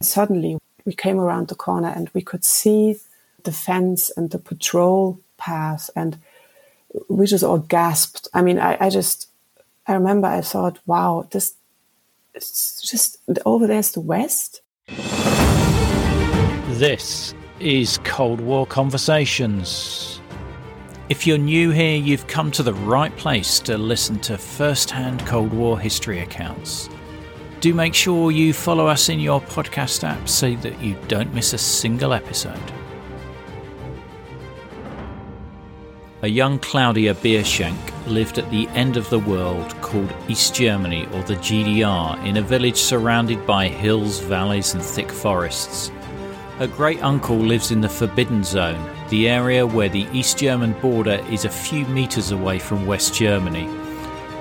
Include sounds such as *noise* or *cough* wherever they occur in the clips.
Suddenly, we came around the corner and we could see the fence and the patrol path, and we just all gasped. I mean, I, I just, I remember I thought, wow, this, it's just over there's the West. This is Cold War Conversations. If you're new here, you've come to the right place to listen to first hand Cold War history accounts. Do make sure you follow us in your podcast app so that you don't miss a single episode. A young Claudia Bierschenk lived at the end of the world called East Germany or the GDR in a village surrounded by hills, valleys, and thick forests. Her great uncle lives in the Forbidden Zone, the area where the East German border is a few metres away from West Germany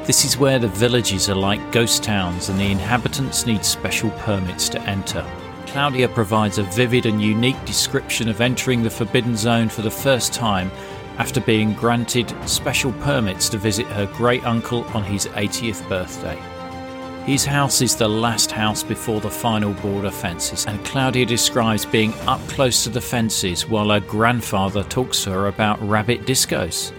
this is where the villages are like ghost towns and the inhabitants need special permits to enter. Claudia provides a vivid and unique description of entering the Forbidden Zone for the first time after being granted special permits to visit her great uncle on his 80th birthday. His house is the last house before the final border fences, and Claudia describes being up close to the fences while her grandfather talks to her about rabbit discos.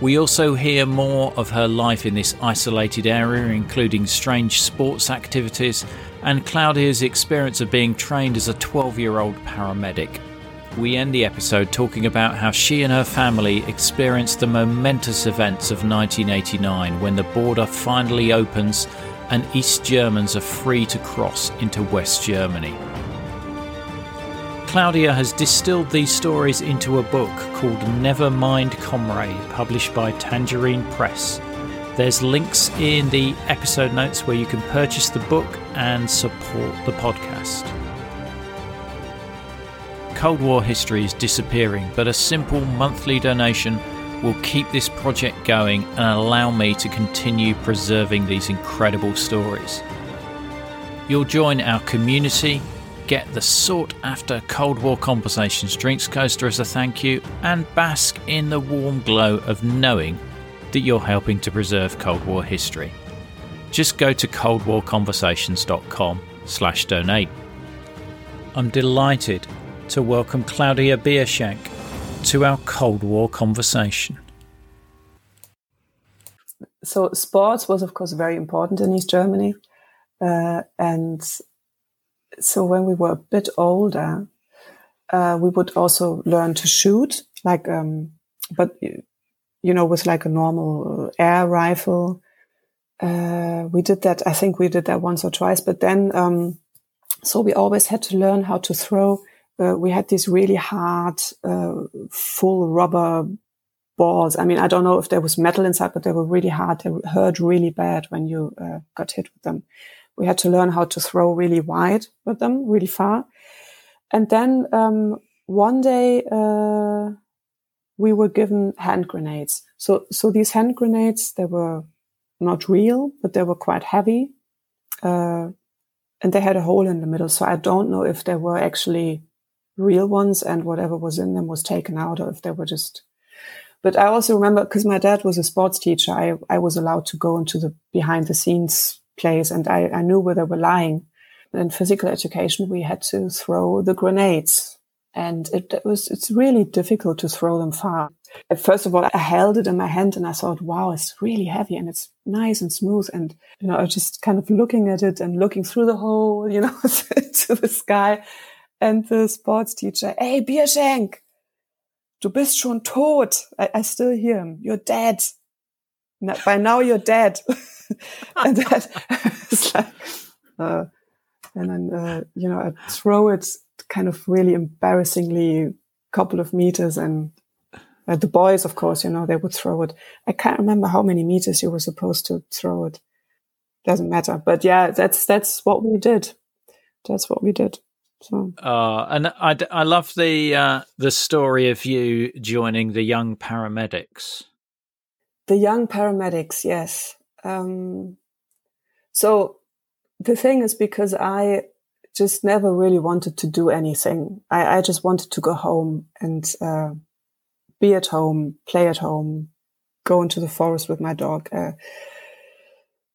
We also hear more of her life in this isolated area, including strange sports activities and Claudia's experience of being trained as a 12 year old paramedic. We end the episode talking about how she and her family experienced the momentous events of 1989 when the border finally opens and East Germans are free to cross into West Germany. Claudia has distilled these stories into a book called Never Mind Comrade, published by Tangerine Press. There's links in the episode notes where you can purchase the book and support the podcast. Cold War history is disappearing, but a simple monthly donation will keep this project going and allow me to continue preserving these incredible stories. You'll join our community get the sought after Cold War Conversations drinks coaster as a thank you, and bask in the warm glow of knowing that you're helping to preserve Cold War history. Just go to coldwarconversations.com slash donate. I'm delighted to welcome Claudia Bierschenk to our Cold War conversation. So sports was, of course, very important in East Germany. Uh, and so when we were a bit older, uh, we would also learn to shoot, like, um, but you know, with like a normal air rifle. Uh, we did that. I think we did that once or twice, but then, um, so we always had to learn how to throw. Uh, we had these really hard, uh, full rubber balls. I mean, I don't know if there was metal inside, but they were really hard. They hurt really bad when you uh, got hit with them we had to learn how to throw really wide with them, really far. And then um, one day uh, we were given hand grenades. So so these hand grenades they were not real, but they were quite heavy, uh, and they had a hole in the middle. So I don't know if they were actually real ones and whatever was in them was taken out, or if they were just. But I also remember because my dad was a sports teacher, I I was allowed to go into the behind the scenes place and I, I knew where they were lying. In physical education, we had to throw the grenades and it, it was, it's really difficult to throw them far. First of all, I held it in my hand and I thought, wow, it's really heavy and it's nice and smooth. And, you know, I was just kind of looking at it and looking through the hole, *laughs* you know, *laughs* to the sky. And the sports teacher, hey, Bierschenk, du bist schon tot. I, I still hear him. You're dead. By now you're dead. *laughs* *laughs* and *laughs* that *laughs* like, uh, and then, uh, you know, I throw it kind of really embarrassingly a couple of meters and uh, the boys, of course, you know, they would throw it. I can't remember how many meters you were supposed to throw it. Doesn't matter. But yeah, that's, that's what we did. That's what we did. So. Uh, and I, I love the, uh, the story of you joining the young paramedics. The young paramedics, yes. Um, so the thing is because I just never really wanted to do anything. I, I just wanted to go home and uh, be at home, play at home, go into the forest with my dog. Uh,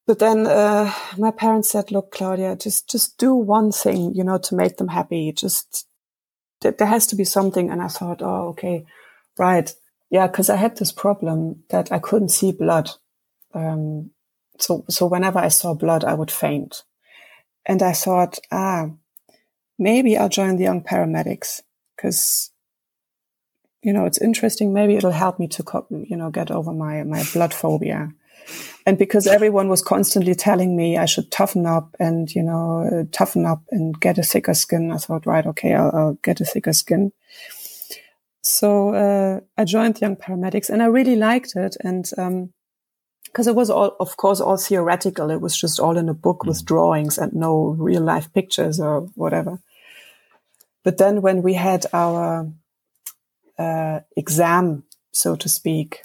but then uh, my parents said, "Look, Claudia, just just do one thing, you know, to make them happy. Just th- there has to be something." And I thought, "Oh, okay, right, yeah," because I had this problem that I couldn't see blood. Um, so so whenever I saw blood, I would faint, and I thought, ah, maybe I'll join the young paramedics because you know it's interesting. Maybe it'll help me to you know get over my my blood phobia and because everyone was constantly telling me I should toughen up and you know toughen up and get a thicker skin, I thought, right, okay, I'll, I'll get a thicker skin. So uh, I joined the Young Paramedics, and I really liked it, and because it was all, of course, all theoretical. It was just all in a book with mm. drawings and no real life pictures or whatever. But then when we had our uh, exam, so to speak,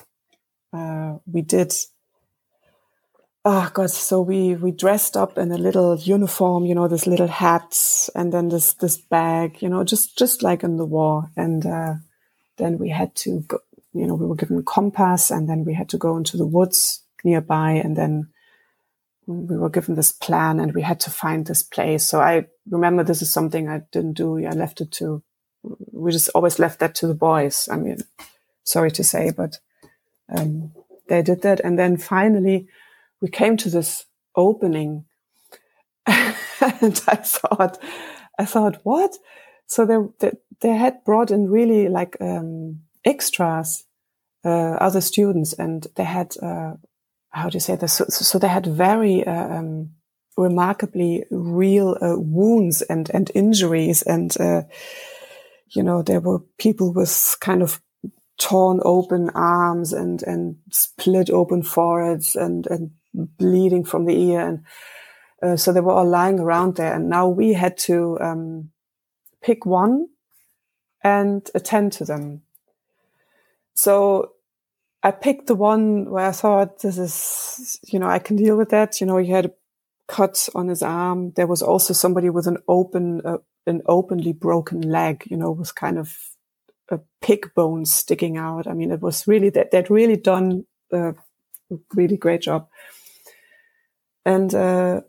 uh, we did oh god so we we dressed up in a little uniform you know this little hats and then this this bag you know just just like in the war and uh, then we had to go you know we were given a compass and then we had to go into the woods nearby and then we were given this plan and we had to find this place. So i remember this is something i didn't do. I left it to we just always left that to the boys. I mean sorry to say but um, they did that. And then finally we came to this opening. *laughs* And I thought, I thought, what? So they, they, they had brought in really like, um, extras, uh, other students and they had, uh, how do you say this? So, so they had very, uh, um, remarkably real uh, wounds and, and injuries. And, uh, you know, there were people with kind of torn open arms and, and split open foreheads and, and bleeding from the ear. And uh, so they were all lying around there. And now we had to um, pick one and attend to them. So I picked the one where I thought this is, you know, I can deal with that. You know, he had a cut on his arm. There was also somebody with an open, uh, an openly broken leg, you know, with kind of a pig bone sticking out. I mean, it was really that they'd really done a really great job. And uh,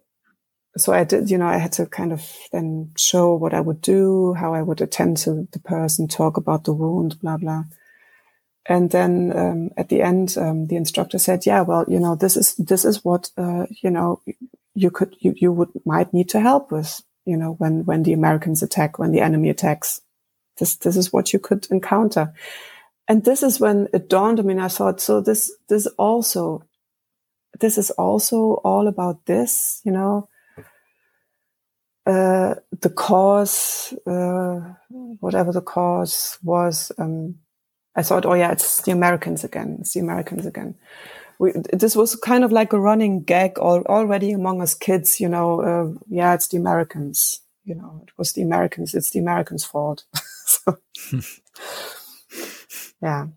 so I did, you know, I had to kind of then show what I would do, how I would attend to the person, talk about the wound, blah, blah. And then um, at the end, um, the instructor said, "Yeah, well, you know, this is this is what uh, you know you could you, you would might need to help with, you know, when when the Americans attack, when the enemy attacks. This this is what you could encounter." And this is when it dawned on me. And I thought, so this this also this is also all about this, you know, uh, the cause, uh, whatever the cause was. Um, I thought, oh yeah, it's the Americans again. It's the Americans again. We, this was kind of like a running gag all, already among us kids, you know, uh, yeah, it's the Americans, you know, it was the Americans. It's the Americans' fault. *laughs* so, *laughs* yeah.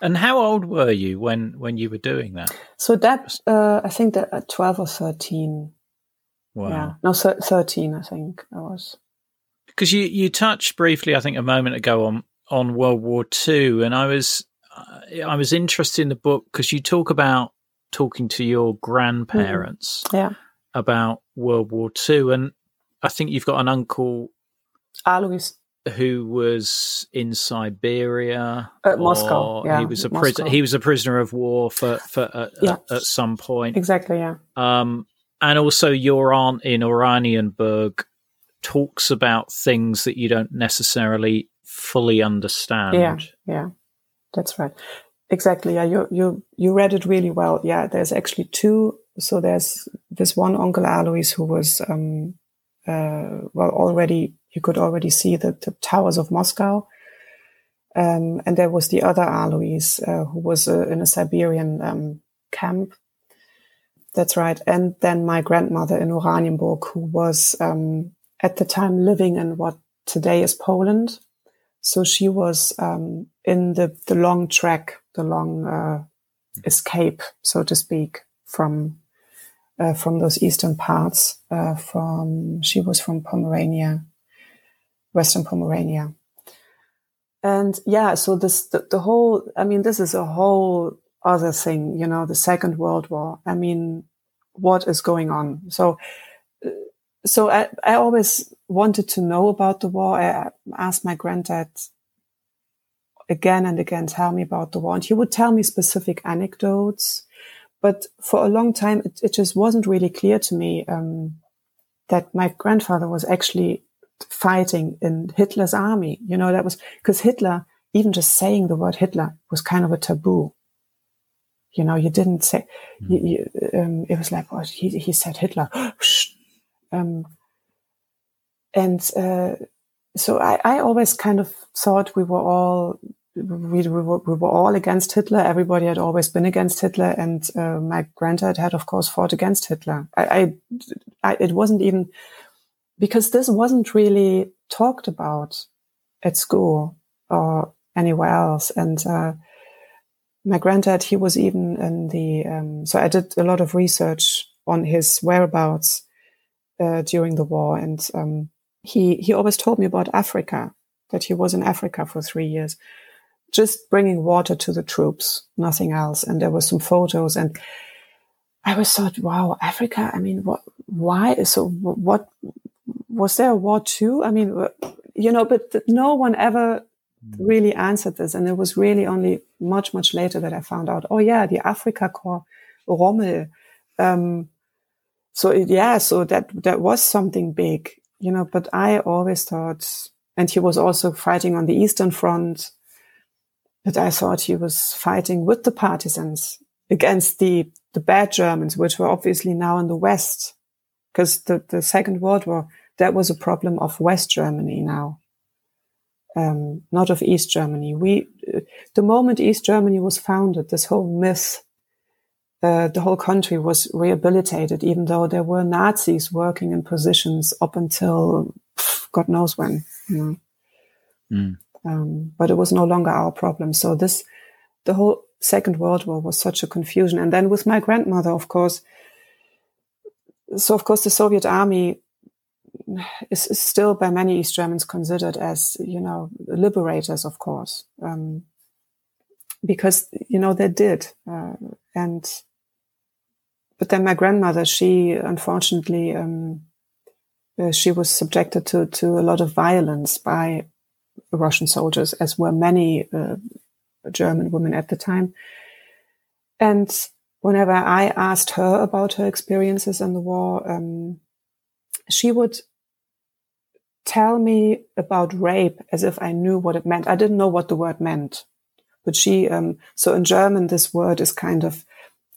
And how old were you when when you were doing that? So that uh, I think that at twelve or thirteen. Wow. Yeah, no, thirteen. I think I was. Because you you touched briefly, I think, a moment ago on on World War Two, and I was uh, I was interested in the book because you talk about talking to your grandparents, mm. yeah, about World War Two, and I think you've got an uncle, Alois who was in Siberia, at Moscow. Yeah, he was a prisoner. He was a prisoner of war for for uh, yeah. at, at, some point. Exactly. Yeah. Um, and also your aunt in Oranienburg talks about things that you don't necessarily fully understand. Yeah. Yeah. That's right. Exactly. Yeah. You you you read it really well. Yeah. There's actually two. So there's this one uncle Alois who was um uh well already you could already see the, the towers of Moscow. Um, and there was the other Alois, uh, who was uh, in a Siberian um, camp. That's right. And then my grandmother in Oranienburg, who was um, at the time living in what today is Poland. So she was um, in the, the long track, the long uh, escape, so to speak, from uh, from those eastern parts. Uh, from she was from Pomerania, Western Pomerania. And yeah, so this, the, the whole, I mean, this is a whole other thing, you know, the Second World War. I mean, what is going on. So, so I, I always wanted to know about the war. I asked my granddad again and again, tell me about the war. And he would tell me specific anecdotes. But for a long time, it, it just wasn't really clear to me um, that my grandfather was actually fighting in Hitler's army. You know, that was because Hitler, even just saying the word Hitler was kind of a taboo. You know, you didn't say, mm. you, you, um, it was like, oh, he, he said Hitler. *gasps* um, and, uh, so I, I always kind of thought we were all, we, we, were, we were all against Hitler. Everybody had always been against Hitler. And, uh, my granddad had, of course, fought against Hitler. I, I, I, it wasn't even because this wasn't really talked about at school or anywhere else. And, uh, my granddad, he was even in the, um, so I did a lot of research on his whereabouts, uh, during the war. And, um, he, he always told me about Africa, that he was in Africa for three years, just bringing water to the troops, nothing else. And there were some photos and I was thought, wow, Africa. I mean, what, why? So what, was there a war too? I mean, you know, but no one ever really answered this. And it was really only much, much later that I found out, oh yeah, the Afrika Korps, Rommel. Um, so it, yeah, so that, that was something big, you know, but I always thought, and he was also fighting on the Eastern Front, but I thought he was fighting with the partisans against the, the bad Germans, which were obviously now in the West, because the, the Second World War, that was a problem of West Germany now um, not of East Germany. We, the moment East Germany was founded, this whole myth, uh, the whole country was rehabilitated, even though there were Nazis working in positions up until pff, God knows when. You know? mm. um, but it was no longer our problem. So this, the whole Second World War was such a confusion. And then with my grandmother, of course, so of course the Soviet army is, is, still by many East Germans considered as, you know, liberators, of course, um, because, you know, they did. Uh, and, but then my grandmother, she unfortunately, um, uh, she was subjected to, to a lot of violence by Russian soldiers, as were many uh, German women at the time. And whenever I asked her about her experiences in the war, um, she would tell me about rape as if I knew what it meant. I didn't know what the word meant, but she, um, so in German, this word is kind of,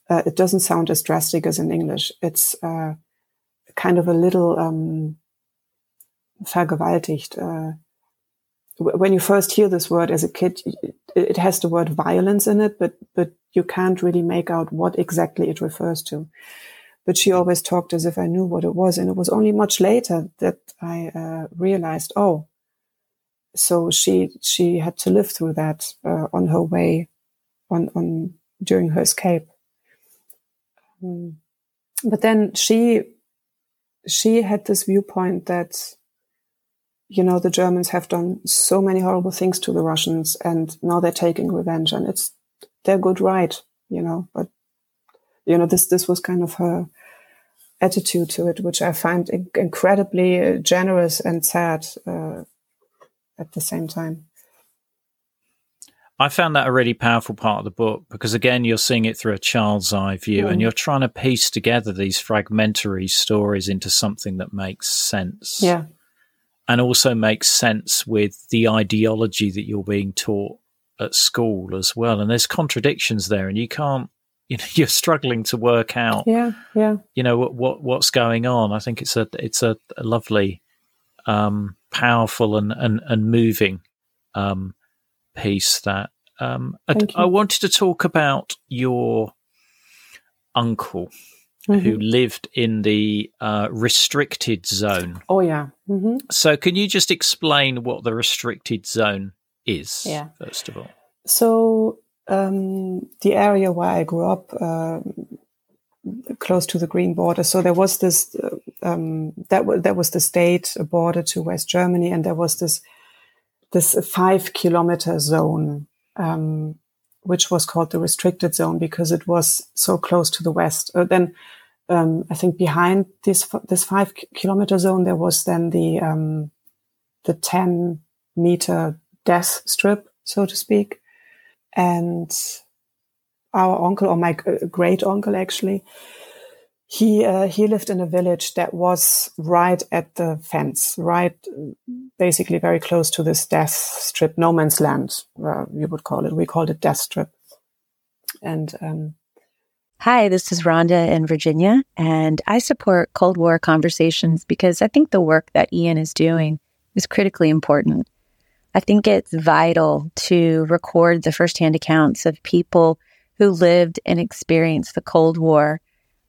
uh, it doesn't sound as drastic as in English. It's, uh, kind of a little, um, vergewaltigt. Uh, when you first hear this word as a kid, it has the word violence in it, but, but you can't really make out what exactly it refers to but she always talked as if I knew what it was. And it was only much later that I uh, realized, oh, so she she had to live through that uh, on her way, on on during her escape. Um, but then she she had this viewpoint that you know the Germans have done so many horrible things to the Russians, and now they're taking revenge, and it's their good right, you know. But you know, this, this was kind of her attitude to it, which I find in- incredibly uh, generous and sad uh, at the same time. I found that a really powerful part of the book because, again, you're seeing it through a child's eye view and you're trying to piece together these fragmentary stories into something that makes sense. Yeah. And also makes sense with the ideology that you're being taught at school as well. And there's contradictions there, and you can't *laughs* you know you're struggling to work out yeah yeah you know what, what what's going on i think it's a it's a, a lovely um powerful and and, and moving um piece that um I, I, wanted to talk about your uncle mm-hmm. who lived in the uh, restricted zone oh yeah mm-hmm. so can you just explain what the restricted zone is yeah first of all so um, the area where I grew up, uh, close to the green border. So there was this, uh, um, that, w- that was the state border to West Germany. And there was this, this five kilometer zone, um, which was called the restricted zone because it was so close to the West. Uh, then um, I think behind this this five kilometer zone there was then the um, the ten meter death strip, so to speak, and our uncle or my great uncle actually he uh, he lived in a village that was right at the fence, right, basically very close to this death strip, no man's land, uh, you would call it. We called it death strip. And um, hi, this is Rhonda in Virginia, and I support Cold War conversations because I think the work that Ian is doing is critically important. I think it's vital to record the firsthand accounts of people who lived and experienced the Cold War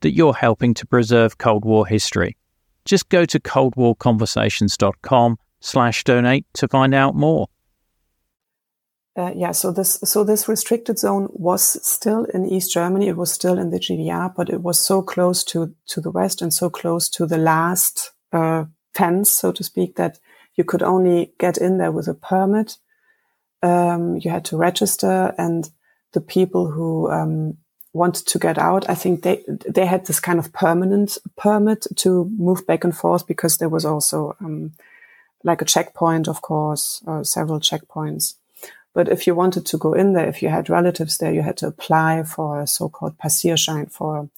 that you're helping to preserve Cold War history. Just go to coldwarconversations.com slash donate to find out more. Uh, yeah, so this so this restricted zone was still in East Germany. It was still in the GDR, but it was so close to to the west and so close to the last uh, fence, so to speak, that you could only get in there with a permit. Um, you had to register, and the people who um, wanted to get out, I think they they had this kind of permanent permit to move back and forth because there was also um, like a checkpoint, of course, uh, several checkpoints. But if you wanted to go in there, if you had relatives there, you had to apply for a so-called Passierschein for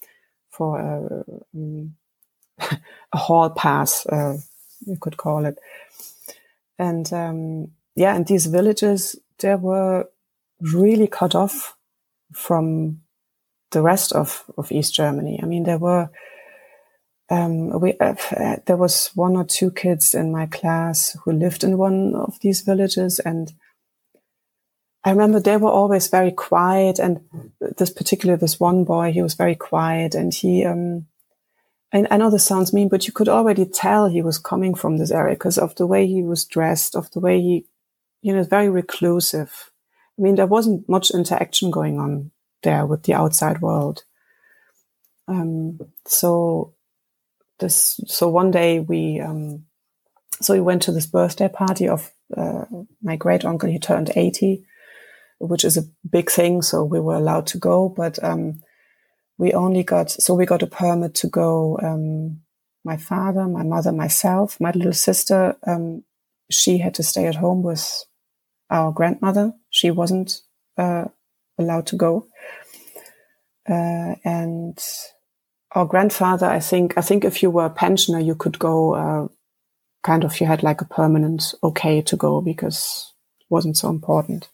for a, um, *laughs* a hall pass, uh, you could call it. And um, yeah, and these villages they were really cut off from the rest of, of East Germany. I mean, there were, um, we, uh, there was one or two kids in my class who lived in one of these villages. And I remember they were always very quiet. And this particular, this one boy, he was very quiet and he, um, and I know this sounds mean, but you could already tell he was coming from this area because of the way he was dressed, of the way he, you know, very reclusive. I mean, there wasn't much interaction going on there with the outside world. Um, so this, so one day we, um, so we went to this birthday party of uh, my great uncle. He turned 80, which is a big thing. So we were allowed to go, but, um, we only got, so we got a permit to go, um, my father, my mother, myself, my little sister, um, she had to stay at home with our grandmother. She wasn't, uh, allowed to go. Uh, and our grandfather, I think, I think if you were a pensioner, you could go, uh, kind of, you had like a permanent okay to go because it wasn't so important.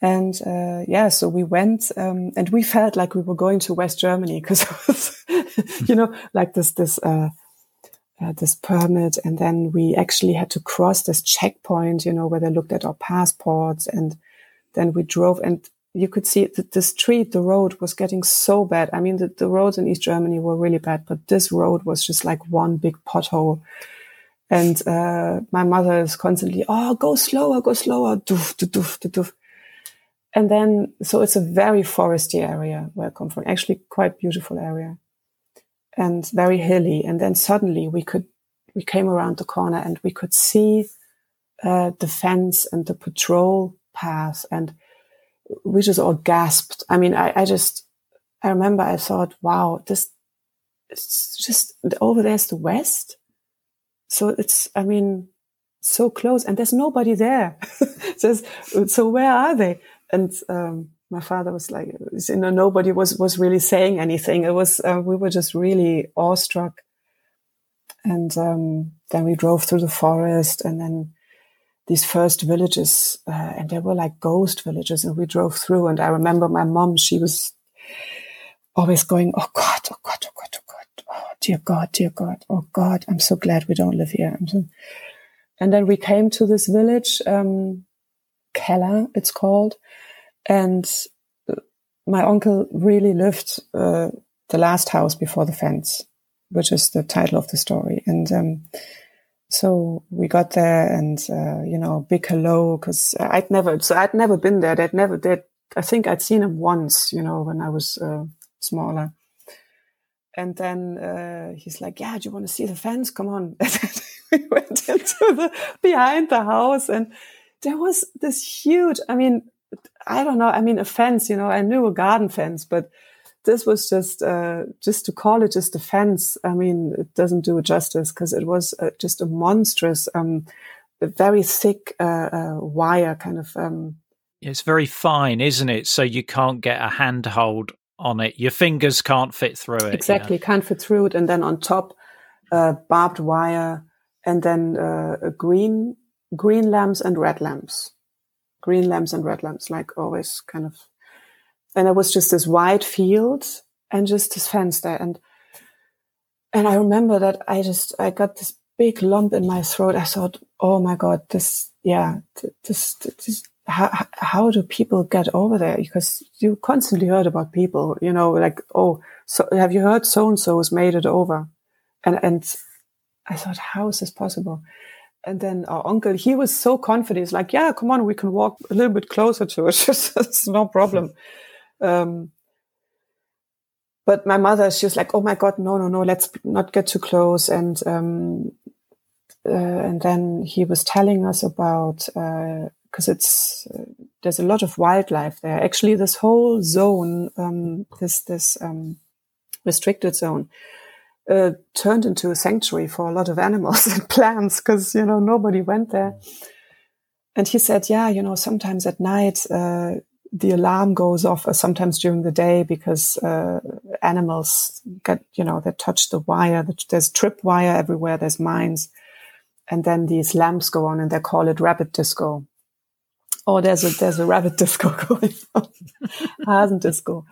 And, uh, yeah, so we went, um, and we felt like we were going to West Germany because, *laughs* you know, like this, this, uh, uh, this permit. And then we actually had to cross this checkpoint, you know, where they looked at our passports and then we drove and you could see that the street, the road was getting so bad. I mean, the, the roads in East Germany were really bad, but this road was just like one big pothole. And uh, my mother is constantly, oh, go slower, go slower, doof, doof, doof, doof. And then, so it's a very foresty area where I come from, actually quite beautiful area and very hilly. And then suddenly we could, we came around the corner and we could see uh, the fence and the patrol path and we just all gasped. I mean, I, I just, I remember I thought, wow, this, it's just over there's the West. So it's, I mean, so close and there's nobody there. *laughs* Says, so where are they? And, um, my father was like, you know, nobody was, was really saying anything. It was, uh, we were just really awestruck. And, um, then we drove through the forest and then these first villages, uh, and they were like ghost villages, and we drove through. And I remember my mom; she was always going, "Oh God, oh God, oh God, oh God, oh dear God, dear God, oh God, I'm so glad we don't live here." So, and then we came to this village, um, Keller, it's called, and my uncle really lived uh, the last house before the fence, which is the title of the story. And um, so we got there, and uh, you know, big hello because I'd never, so I'd never been there. They'd never, did. I think I'd seen him once, you know, when I was uh, smaller. And then uh, he's like, "Yeah, do you want to see the fence? Come on." *laughs* we went into the behind the house, and there was this huge. I mean, I don't know. I mean, a fence. You know, I knew a garden fence, but this was just uh, just to call it just a fence. I mean, it doesn't do it justice because it was uh, just a monstrous, um, a very thick uh, uh, wire kind of. Um, it's very fine, isn't it? So you can't get a handhold on it. Your fingers can't fit through it. Exactly, yeah. can't fit through it. And then on top, uh, barbed wire, and then uh, green green lamps and red lamps, green lamps and red lamps, like always, kind of. And it was just this wide field and just this fence there, and and I remember that I just I got this big lump in my throat. I thought, oh my god, this yeah, this this how, how do people get over there? Because you constantly heard about people, you know, like, oh, so have you heard so and so has made it over? And, and I thought, how is this possible? And then our uncle, he was so confident. He's like, yeah, come on, we can walk a little bit closer to it. *laughs* it's no problem. *laughs* Um, but my mother, she was like, oh my God, no, no, no, let's not get too close. And, um, uh, and then he was telling us about, uh, because it's uh, there's a lot of wildlife there. Actually, this whole zone, um, this this um, restricted zone, uh, turned into a sanctuary for a lot of animals *laughs* and plants because you know nobody went there. And he said, yeah, you know, sometimes at night uh, the alarm goes off, sometimes during the day because uh, animals get, you know, they touch the wire. There's trip wire everywhere. There's mines. And then these lamps go on and they call it rabbit disco oh, there's a there's a rabbit *laughs* disco going on, Hasen disco.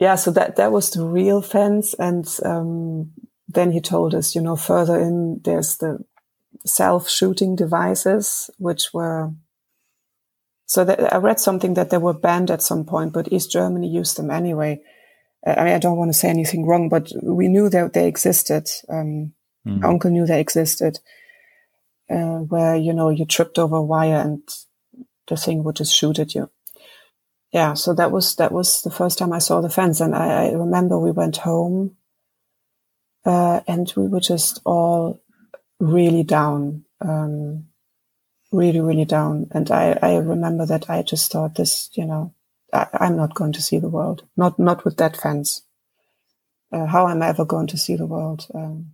Yeah, so that that was the real fence, and um, then he told us, you know, further in there's the self-shooting devices, which were. So that, I read something that they were banned at some point, but East Germany used them anyway. I mean, I don't want to say anything wrong, but we knew that they existed. Um, mm. Uncle knew they existed uh, where you know you tripped over a wire and the thing would just shoot at you. Yeah, so that was that was the first time I saw the fence, and I, I remember we went home, uh, and we were just all really down, um, really really down. And I, I remember that I just thought this, you know, I, am not going to see the world, not not with that fence. Uh, how am I ever going to see the world? Um,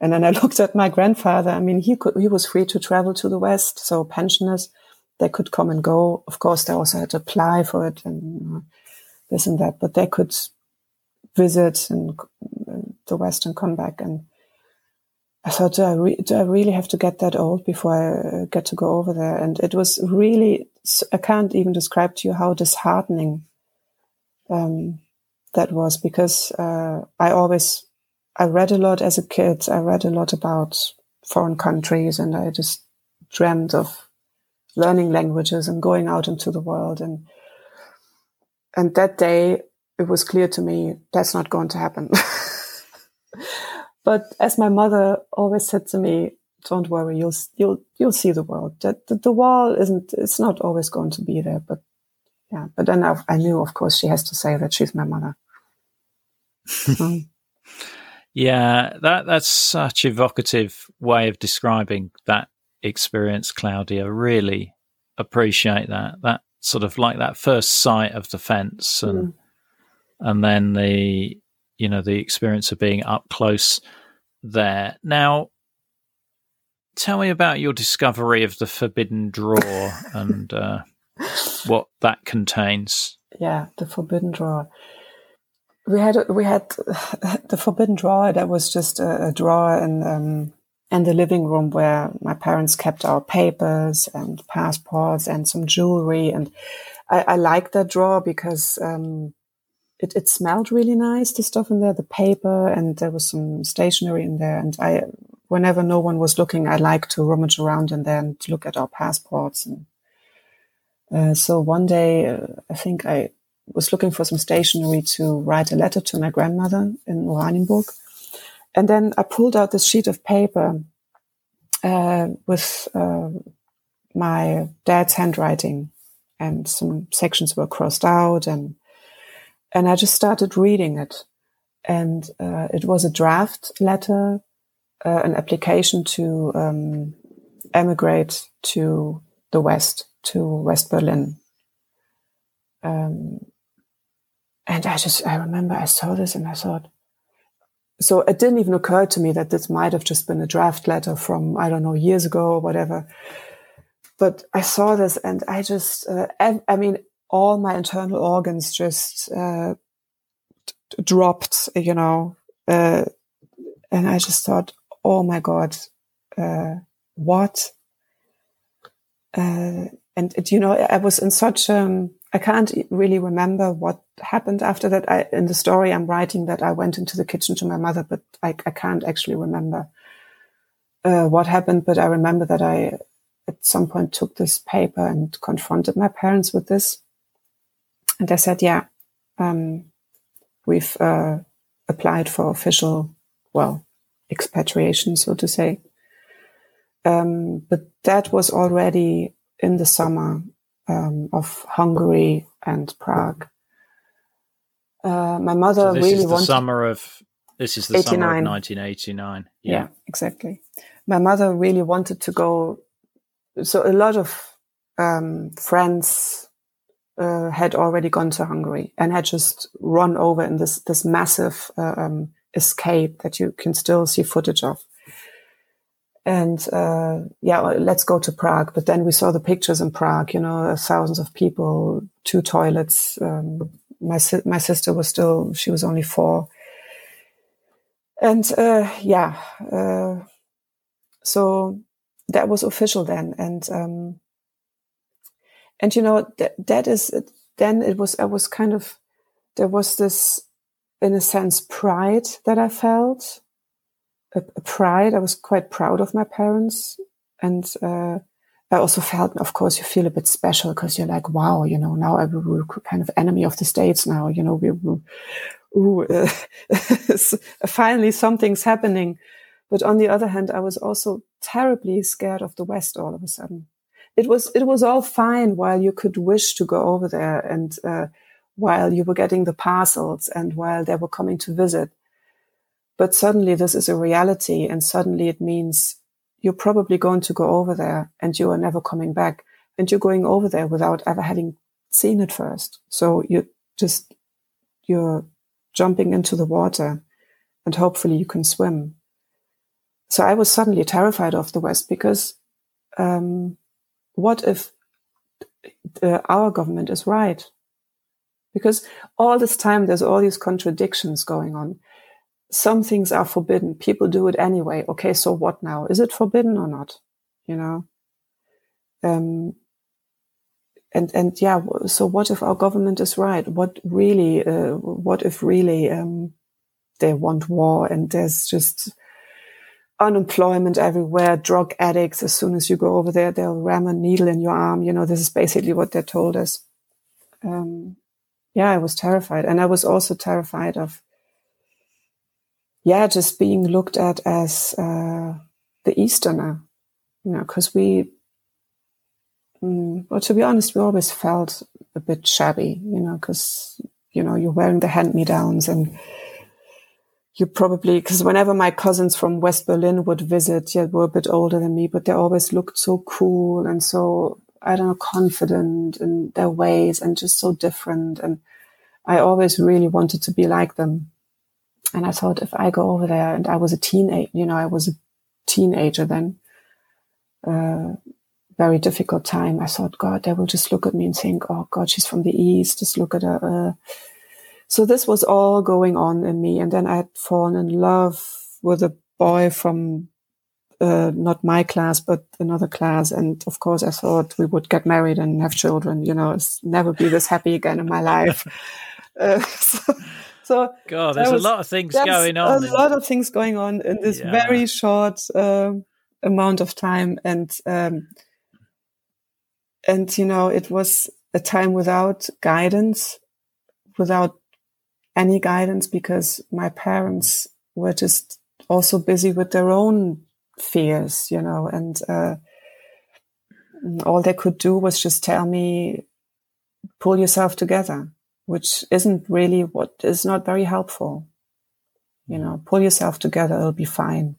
and then I *laughs* looked at my grandfather. I mean, he could, he was free to travel to the West. So pensioners, they could come and go. Of course, they also had to apply for it and this and that, but they could visit and uh, the West and come back. And I thought, do I, re- do I really have to get that old before I uh, get to go over there? And it was really, I can't even describe to you how disheartening um, that was because uh, I always I read a lot as a kid. I read a lot about foreign countries and I just dreamed of learning languages and going out into the world. And, and that day it was clear to me that's not going to happen. *laughs* but as my mother always said to me, don't worry, you'll, you'll, you'll see the world. That the, the wall isn't, it's not always going to be there, but yeah. But then I, I knew, of course, she has to say that she's my mother. um, *laughs* yeah, that that's such evocative way of describing that experience, Claudia. Really appreciate that. That sort of like that first sight of the fence and mm. and then the you know the experience of being up close there. Now tell me about your discovery of the forbidden drawer *laughs* and uh, what that contains. Yeah, the forbidden drawer we had we had *laughs* the forbidden drawer that was just a, a drawer in um, in the living room where my parents kept our papers and passports and some jewelry and I, I liked that drawer because um, it, it smelled really nice the stuff in there the paper and there was some stationery in there. And I whenever no one was looking I liked to rummage around in there and look at our passports. And uh, so one day uh, I think I was looking for some stationery to write a letter to my grandmother in Oranienburg. And then I pulled out this sheet of paper uh, with uh, my dad's handwriting, and some sections were crossed out, and and I just started reading it, and uh, it was a draft letter, uh, an application to um, emigrate to the West, to West Berlin. Um, and I just, I remember I saw this and I thought, so it didn't even occur to me that this might have just been a draft letter from, I don't know, years ago or whatever. But I saw this and I just, uh, I, mean, all my internal organs just uh, dropped, you know, uh, and I just thought, oh my God, uh, what? Uh, and, you know, I was in such, um, I can't really remember what happened after that. I, in the story I'm writing that I went into the kitchen to my mother, but I, I can't actually remember uh, what happened. But I remember that I, at some point, took this paper and confronted my parents with this. And I said, yeah, um, we've uh, applied for official, well, expatriation, so to say. Um, but that was already in the summer um, of Hungary and Prague. Uh, my mother so this really is the wanted summer of this is the 89. summer of 1989. Yeah. yeah, exactly. My mother really wanted to go. So a lot of um, friends uh, had already gone to Hungary and had just run over in this this massive uh, um, escape that you can still see footage of and uh, yeah, let's go to Prague. But then we saw the pictures in Prague, you know, thousands of people, two toilets. Um, my si- my sister was still she was only four, and uh, yeah, uh, so that was official then, and um, and you know that that is then it was I was kind of there was this in a sense pride that I felt a, a pride. I was quite proud of my parents. And uh, I also felt, of course, you feel a bit special because you're like, wow, you know, now I, we're kind of enemy of the states now. You know, we, we ooh, *laughs* uh, finally something's happening. But on the other hand, I was also terribly scared of the West all of a sudden. It was, it was all fine while you could wish to go over there and, uh, while you were getting the parcels and while they were coming to visit. But suddenly this is a reality and suddenly it means you're probably going to go over there and you are never coming back and you're going over there without ever having seen it first. So you're just, you're jumping into the water and hopefully you can swim. So I was suddenly terrified of the West because, um, what if the, our government is right? Because all this time there's all these contradictions going on some things are forbidden. People do it anyway. Okay, so what now? Is it forbidden or not? You know? Um, and, and yeah, so what if our government is right? What really, uh, what if really, um, they want war and there's just unemployment everywhere, drug addicts. As soon as you go over there, they'll ram a needle in your arm. You know, this is basically what they told us. Um, yeah, I was terrified. And I was also terrified of yeah, just being looked at as uh, the Easterner, you know, because we, mm, well, to be honest, we always felt a bit shabby, you know, because, you know, you're wearing the hand me downs and you probably, because whenever my cousins from West Berlin would visit, yeah, were a bit older than me, but they always looked so cool and so, I don't know, confident in their ways and just so different. And I always really wanted to be like them. And I thought if I go over there and I was a teenager, you know, I was a teenager then, uh, very difficult time. I thought, God, they will just look at me and think, oh God, she's from the East. Just look at her. Uh. So this was all going on in me. And then I had fallen in love with a boy from uh, not my class, but another class. And of course, I thought we would get married and have children. You know, it's never be this happy again in my life. *laughs* Uh, *laughs* so, so God, there's was, a lot of things going on. A lot of things going on in this yeah. very short uh, amount of time, and um, and you know, it was a time without guidance. without any guidance because my parents were just also busy with their own fears, you know, and uh, all they could do was just tell me, pull yourself together, which isn't really what is not very helpful. You know, pull yourself together, it'll be fine.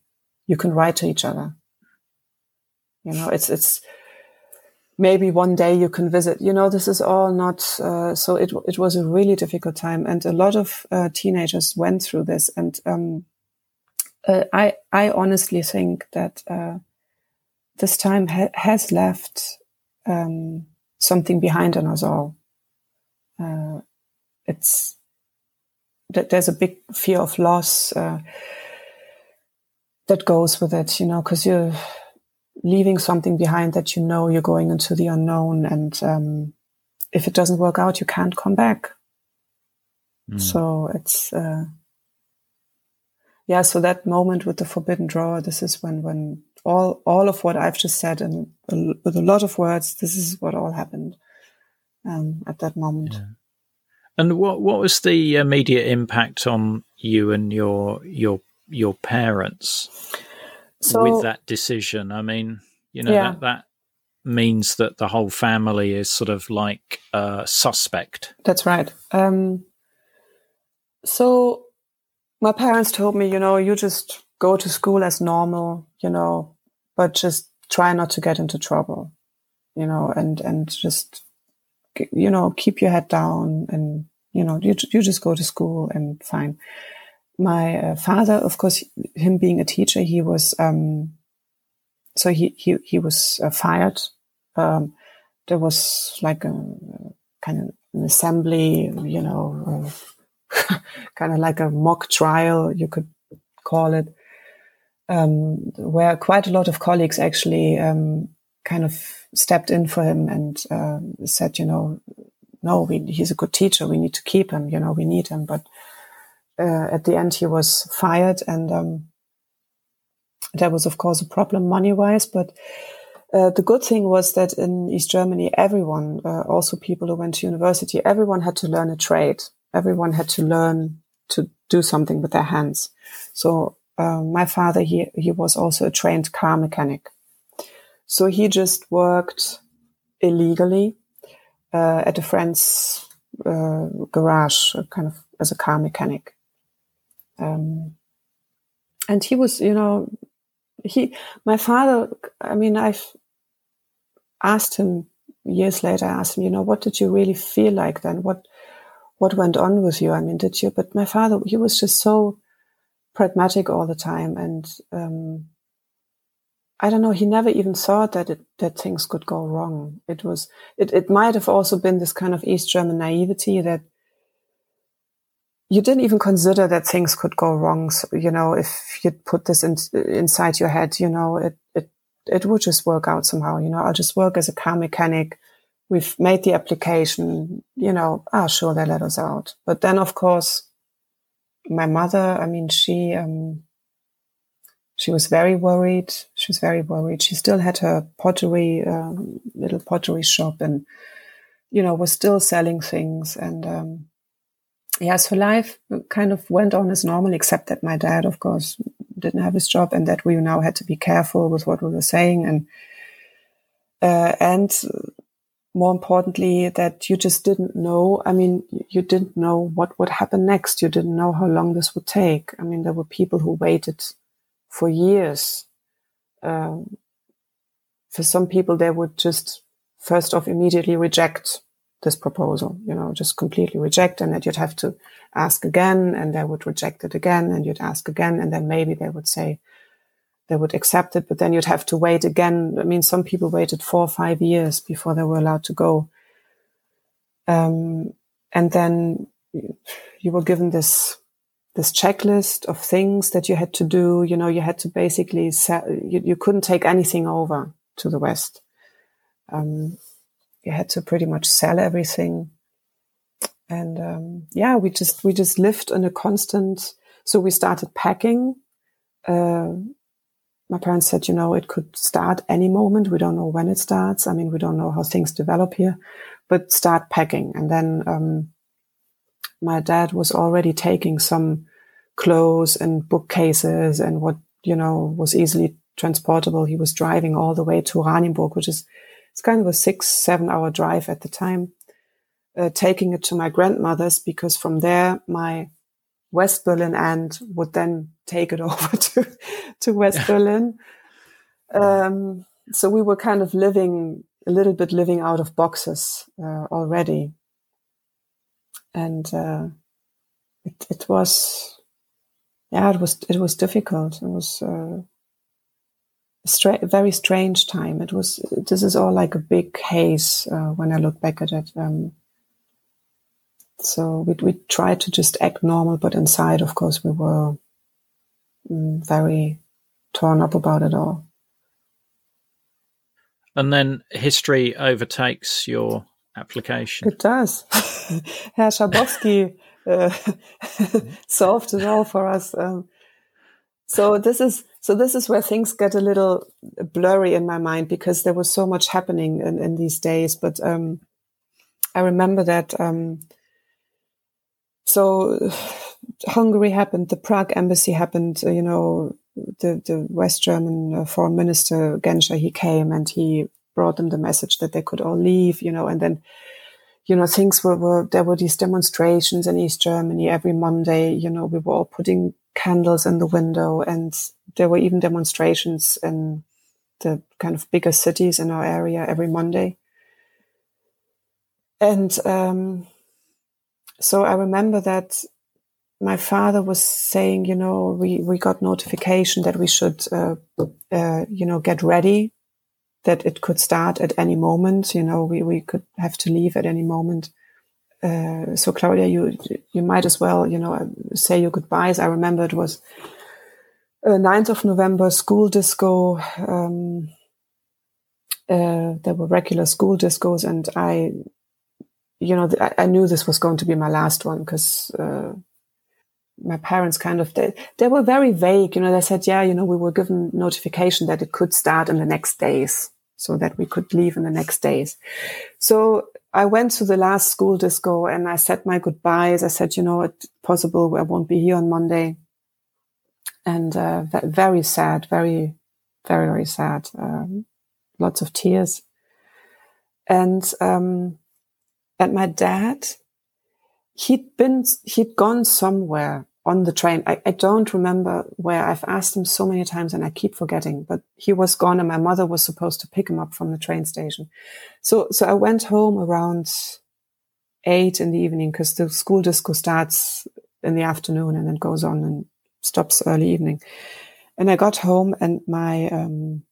You can write to each other. You know, it's, it's, maybe one day you can visit. You know, this is all not, uh, so it, it was a really difficult time. And a lot of uh, teenagers went through this. And um, uh, I, I honestly think that uh, this time ha- has left um, something behind on us all. Uh, it's that there's a big fear of loss uh, that goes with it, you know, because you're leaving something behind that you know you're going into the unknown, and um, if it doesn't work out, you can't come back. Mm. So it's uh, yeah. So that moment with the forbidden drawer, this is when when all all of what I've just said and with a lot of words, this is what all happened um, at that moment. Yeah. And what what was the immediate impact on you and your your your parents so, with that decision? I mean, you know yeah. that that means that the whole family is sort of like a suspect. That's right. Um, so my parents told me, you know, you just go to school as normal, you know, but just try not to get into trouble, you know, and, and just, you know, keep your head down and, you know, you, you just go to school and fine. My uh, father, of course, him being a teacher, he was, um, so he, he, he was uh, fired. Um, there was like a, a kind of an assembly, you know, uh, *laughs* kind of like a mock trial, you could call it um, where quite a lot of colleagues actually um, kind of stepped in for him and uh, said, you know, no, we, he's a good teacher. We need to keep him. You know, we need him. But uh, at the end, he was fired, and um, that was, of course, a problem money wise. But uh, the good thing was that in East Germany, everyone, uh, also people who went to university, everyone had to learn a trade. Everyone had to learn to do something with their hands. So um, my father, he, he was also a trained car mechanic. So he just worked illegally uh, at a friend's uh, garage, kind of as a car mechanic. Um, and he was, you know, he, my father, I mean, I've asked him years later, I asked him, you know, what did you really feel like then? What, what went on with you? I mean, did you, but my father, he was just so, pragmatic all the time. And um, I don't know, he never even thought that it, that things could go wrong. It was, it, it might have also been this kind of East German naivety that you didn't even consider that things could go wrong. So, you know, if you put this in, inside your head, you know, it, it, it would just work out somehow. You know, I'll just work as a car mechanic. We've made the application, you know, ah, sure, they let us out. But then, of course, my mother, I mean, she, um, she was very worried. She was very worried. She still had her pottery, um, little pottery shop and, you know, was still selling things. And, um, yeah, so life kind of went on as normal, except that my dad, of course, didn't have his job and that we now had to be careful with what we were saying. And, uh, and more importantly, that you just didn't know. I mean, you didn't know what would happen next. You didn't know how long this would take. I mean, there were people who waited for years. Um, for some people, they would just first off immediately reject this proposal, you know, just completely reject, and that you'd have to ask again, and they would reject it again, and you'd ask again, and then maybe they would say, they would accept it, but then you'd have to wait again. I mean, some people waited four or five years before they were allowed to go. Um, and then you were given this this checklist of things that you had to do. You know, you had to basically you, you couldn't take anything over to the West. Um, you had to pretty much sell everything. And um, yeah, we just we just lived in a constant. So we started packing. Uh, my parents said, you know, it could start any moment. We don't know when it starts. I mean, we don't know how things develop here, but start packing. And then, um, my dad was already taking some clothes and bookcases and what, you know, was easily transportable. He was driving all the way to Oranienburg, which is, it's kind of a six, seven hour drive at the time, uh, taking it to my grandmother's because from there, my West Berlin aunt would then take it *laughs* over to, to West Berlin. Um, so we were kind of living a little bit living out of boxes uh, already. And uh, it, it was, yeah, it was it was difficult. It was uh, stra- very strange time. It was. This is all like a big haze uh, when I look back at it. Um, so we we tried to just act normal, but inside, of course, we were mm, very torn up about it all. And then history overtakes your application. It does. *laughs* Herr Schabowski uh, *laughs* solved it all for us. Um, so this is so this is where things get a little blurry in my mind because there was so much happening in, in these days. But um, I remember that. Um, so *sighs* Hungary happened, the Prague embassy happened. You know, the the West German uh, foreign minister Genscher he came and he brought them the message that they could all leave. You know, and then you know, things were, were, there were these demonstrations in East Germany every Monday. You know, we were all putting candles in the window and there were even demonstrations in the kind of bigger cities in our area every Monday. And, um, so I remember that my father was saying, you know, we, we got notification that we should, uh, uh, you know, get ready that it could start at any moment. You know, we, we could have to leave at any moment. Uh, so Claudia, you you might as well, you know, say your goodbyes. I remember it was uh, 9th of November, school disco. Um, uh, there were regular school discos, and I, you know, I, I knew this was going to be my last one because uh, my parents kind of they, they were very vague. You know, they said, yeah, you know, we were given notification that it could start in the next days so that we could leave in the next days. So I went to the last school disco and I said my goodbyes. I said, you know, it's possible I won't be here on Monday. And uh, very sad, very, very, very sad. Um, lots of tears. And um, and my dad, he'd been, he'd gone somewhere on the train. I, I, don't remember where I've asked him so many times and I keep forgetting, but he was gone and my mother was supposed to pick him up from the train station. So, so I went home around eight in the evening because the school disco starts in the afternoon and then goes on and stops early evening. And I got home and my, um,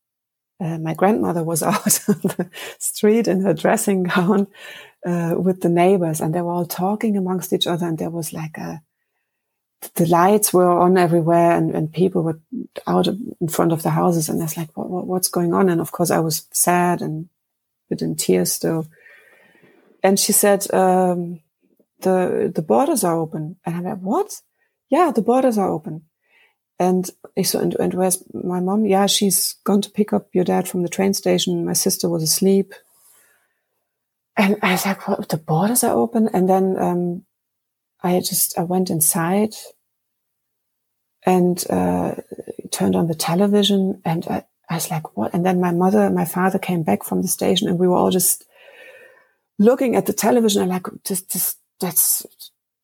uh, my grandmother was *laughs* out on the street in her dressing gown uh, with the neighbors and they were all talking amongst each other and there was like a the lights were on everywhere and, and people were out in front of the houses and I was like, what, what, what's going on? And of course I was sad and bit in tears still. And she said, um, the, the borders are open. And I'm like, what? Yeah, the borders are open. And so, and, and where's my mom? Yeah, she's gone to pick up your dad from the train station. My sister was asleep. And I was like, what? The borders are open. And then, um, I just I went inside and uh, turned on the television, and I, I was like, "What?" And then my mother, and my father came back from the station, and we were all just looking at the television and like, "This, this, that's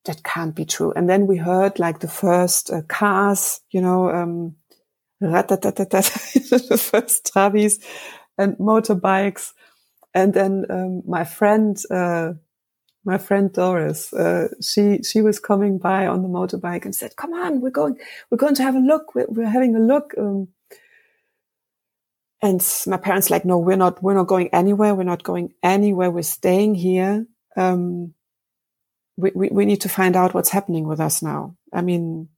that can't be true." And then we heard like the first uh, cars, you know, um, *laughs* the first Trabis and motorbikes, and then um, my friend. Uh, my friend Doris, uh, she she was coming by on the motorbike and said, "Come on, we're going we're going to have a look. We're, we're having a look." Um, and my parents like, "No, we're not. We're not going anywhere. We're not going anywhere. We're staying here. Um, we, we we need to find out what's happening with us now. I mean."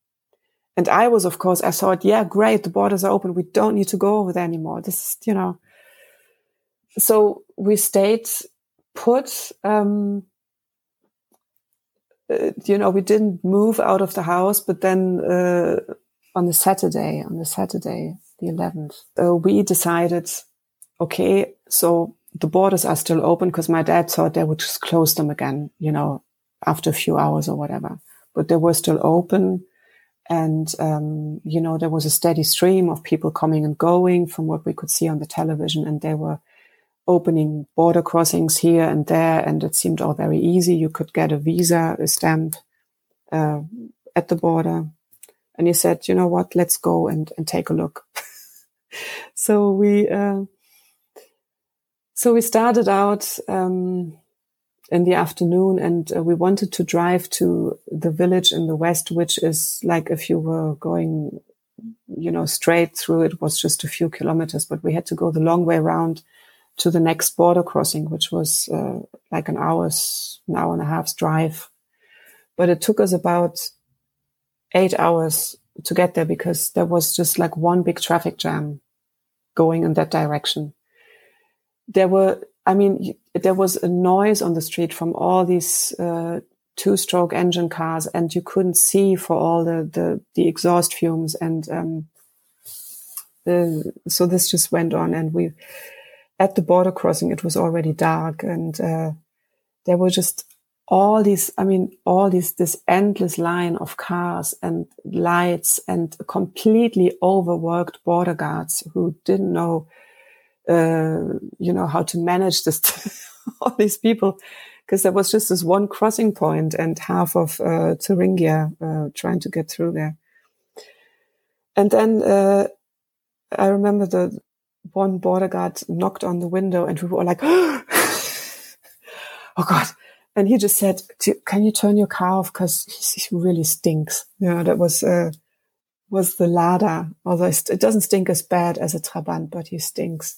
And I was, of course, I thought, yeah, great, the borders are open. We don't need to go over there anymore. This is, you know. So we stayed put. Um, uh, you know, we didn't move out of the house, but then uh, on the Saturday, on the Saturday, the 11th, uh, we decided, okay, so the borders are still open because my dad thought they would just close them again, you know, after a few hours or whatever. But they were still open. And, um, you know, there was a steady stream of people coming and going from what we could see on the television. And they were opening border crossings here and there. And it seemed all very easy. You could get a visa, a stamp, uh, at the border. And he said, you know what, let's go and, and take a look. *laughs* so we, uh, so we started out, um, in the afternoon and uh, we wanted to drive to the village in the west, which is like if you were going, you know, straight through, it was just a few kilometers, but we had to go the long way around to the next border crossing, which was uh, like an hour's, an hour and a half's drive. But it took us about eight hours to get there because there was just like one big traffic jam going in that direction. There were I mean, there was a noise on the street from all these uh, two-stroke engine cars, and you couldn't see for all the the, the exhaust fumes, and um, the, so this just went on. And we, at the border crossing, it was already dark, and uh, there were just all these. I mean, all these this endless line of cars and lights, and completely overworked border guards who didn't know uh, you know, how to manage this, *laughs* all these people. Because there was just this one crossing point and half of uh, Thuringia uh, trying to get through there. And then uh, I remember the one border guard knocked on the window and we were like, *gasps* oh God. And he just said, can you turn your car off? Cause he really stinks. Yeah, that was, uh, was the Lada. Although it doesn't stink as bad as a Trabant, but he stinks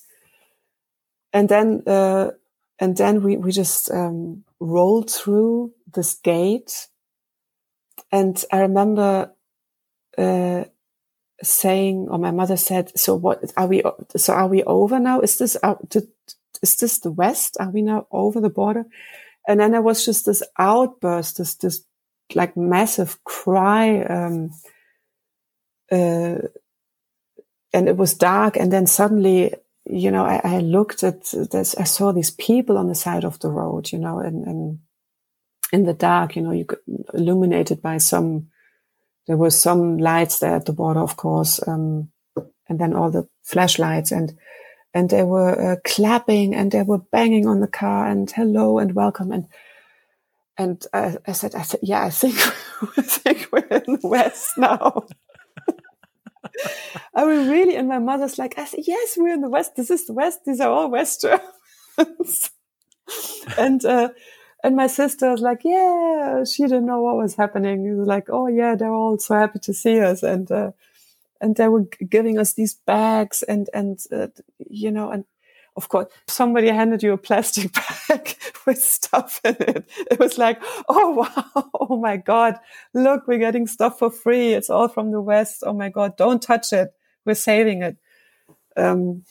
and then uh, and then we we just um, rolled through this gate, and I remember uh, saying, or my mother said, "So what are we? So are we over now? Is this out? Is this the west? Are we now over the border?" And then there was just this outburst, this this like massive cry. Um, uh, and it was dark and then suddenly you know, I, I looked at this, I saw these people on the side of the road, you know, and, and in the dark, you know, you could illuminated by some, there were some lights there at the border, of course, um, and then all the flashlights and, and they were uh, clapping and they were banging on the car and hello and welcome. And, and I, I said, I said, yeah, I think, *laughs* I think we're in the West now. *laughs* I was really, and my mother's like, I said, yes, we're in the West. This is the West. These are all West Germans. *laughs* and, uh, and my sister was like, yeah, she didn't know what was happening. It was like, oh yeah, they're all so happy to see us. And, uh, and they were giving us these bags and, and, uh, you know, and of course, somebody handed you a plastic *laughs* bag with stuff in it. It was like, oh *laughs* wow, oh my God, look, we're getting stuff for free. It's all from the West. Oh my God, don't touch it. We're saving it. Um,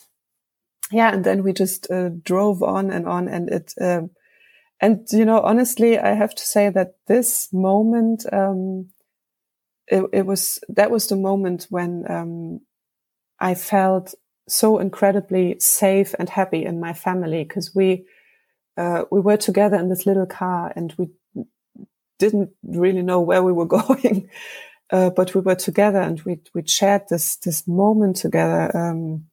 yeah, and then we just uh, drove on and on, and it, um, and you know, honestly, I have to say that this moment, um, it, it was that was the moment when um, I felt so incredibly safe and happy in my family because we uh, we were together in this little car and we didn't really know where we were *laughs* going, uh, but we were together and we we shared this this moment together. Um,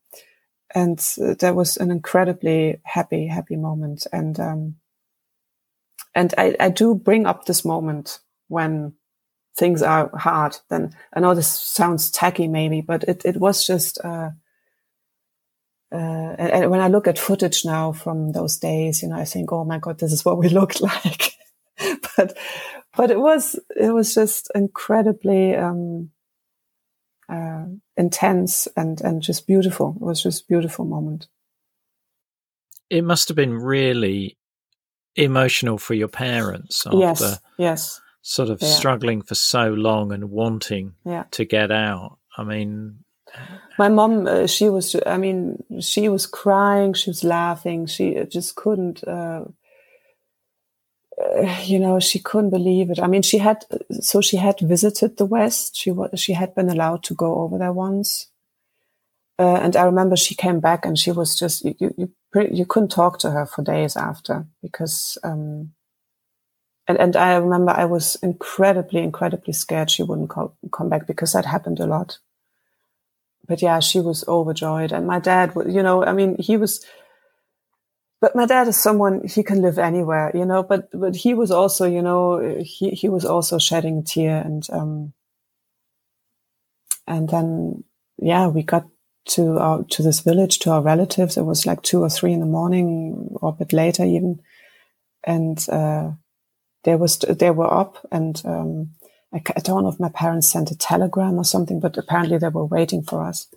and uh, that was an incredibly happy happy moment and um, and I, I do bring up this moment when things are hard then i know this sounds tacky maybe but it, it was just uh, uh, and, when I look at footage now from those days, you know, I think, oh my God, this is what we *laughs* looked like. *laughs* but, but it was, it was just incredibly, um, uh, intense and, and just beautiful. It was just beautiful moment. It must have been really emotional for your parents after yes, yes. sort of yeah. struggling for so long and wanting yeah. to get out. I mean, my mom, uh, she was, I mean, she was crying, she was laughing, she just couldn't, uh, uh, you know, she couldn't believe it. I mean, she had, so she had visited the West. She was, she had been allowed to go over there once. Uh, and I remember she came back and she was just, you, you, you couldn't talk to her for days after because, um, and, and I remember I was incredibly, incredibly scared she wouldn't call, come back because that happened a lot. But yeah, she was overjoyed. And my dad, you know, I mean, he was, but my dad is someone he can live anywhere, you know. But but he was also, you know, he he was also shedding a tear, and um, and then yeah, we got to our to this village to our relatives. It was like two or three in the morning, or a bit later even, and uh, they was they were up, and um, I, I don't know if my parents sent a telegram or something, but apparently they were waiting for us.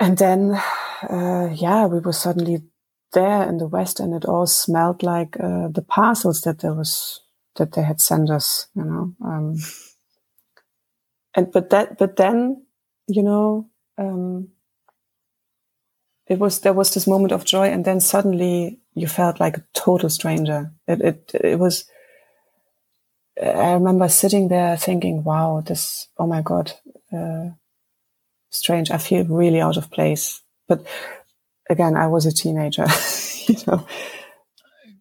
And then, uh, yeah, we were suddenly there in the west, and it all smelled like uh, the parcels that there was that they had sent us, you know. Um, and but that, but then, you know, um, it was there was this moment of joy, and then suddenly you felt like a total stranger. It it it was. I remember sitting there thinking, "Wow, this! Oh my God, uh, strange. I feel really out of place." But again, I was a teenager, *laughs* you know.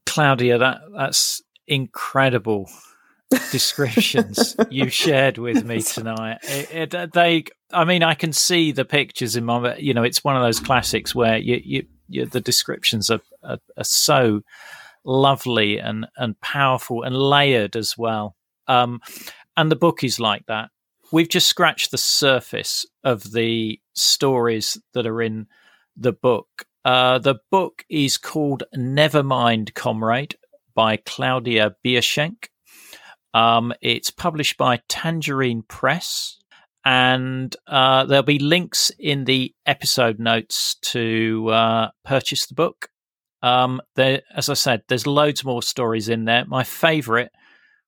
Claudia, that that's incredible descriptions you shared with me tonight. It, it, they, I mean, I can see the pictures in my, you know, it's one of those classics where you, you, you the descriptions are, are, are, so lovely and and powerful and layered as well. Um, and the book is like that. We've just scratched the surface of the stories that are in the book. Uh, the book is called Nevermind, Comrade by Claudia Bierschenk. Um, it's published by Tangerine Press, and uh, there'll be links in the episode notes to uh, purchase the book. Um, there, as I said, there's loads more stories in there. My favourite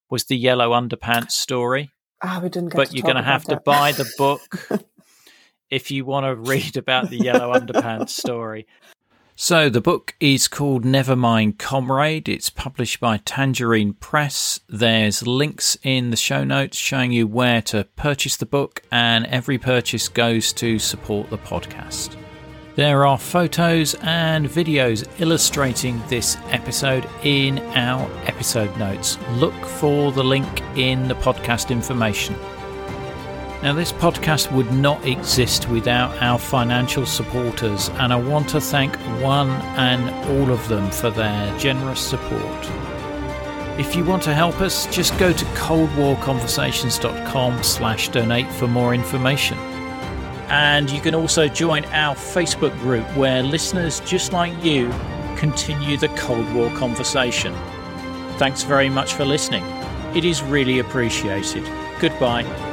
was the yellow underpants story. Ah, we didn't. but you're going to have to buy the book *laughs* if you want to read about the yellow *laughs* underpants story. So the book is called Nevermind Comrade. It's published by Tangerine Press. There's links in the show notes showing you where to purchase the book, and every purchase goes to support the podcast. There are photos and videos illustrating this episode in our episode notes. Look for the link in the podcast information. Now, this podcast would not exist without our financial supporters, and I want to thank one and all of them for their generous support. If you want to help us, just go to coldwarconversations.com slash donate for more information. And you can also join our Facebook group where listeners just like you continue the Cold War conversation. Thanks very much for listening. It is really appreciated. Goodbye.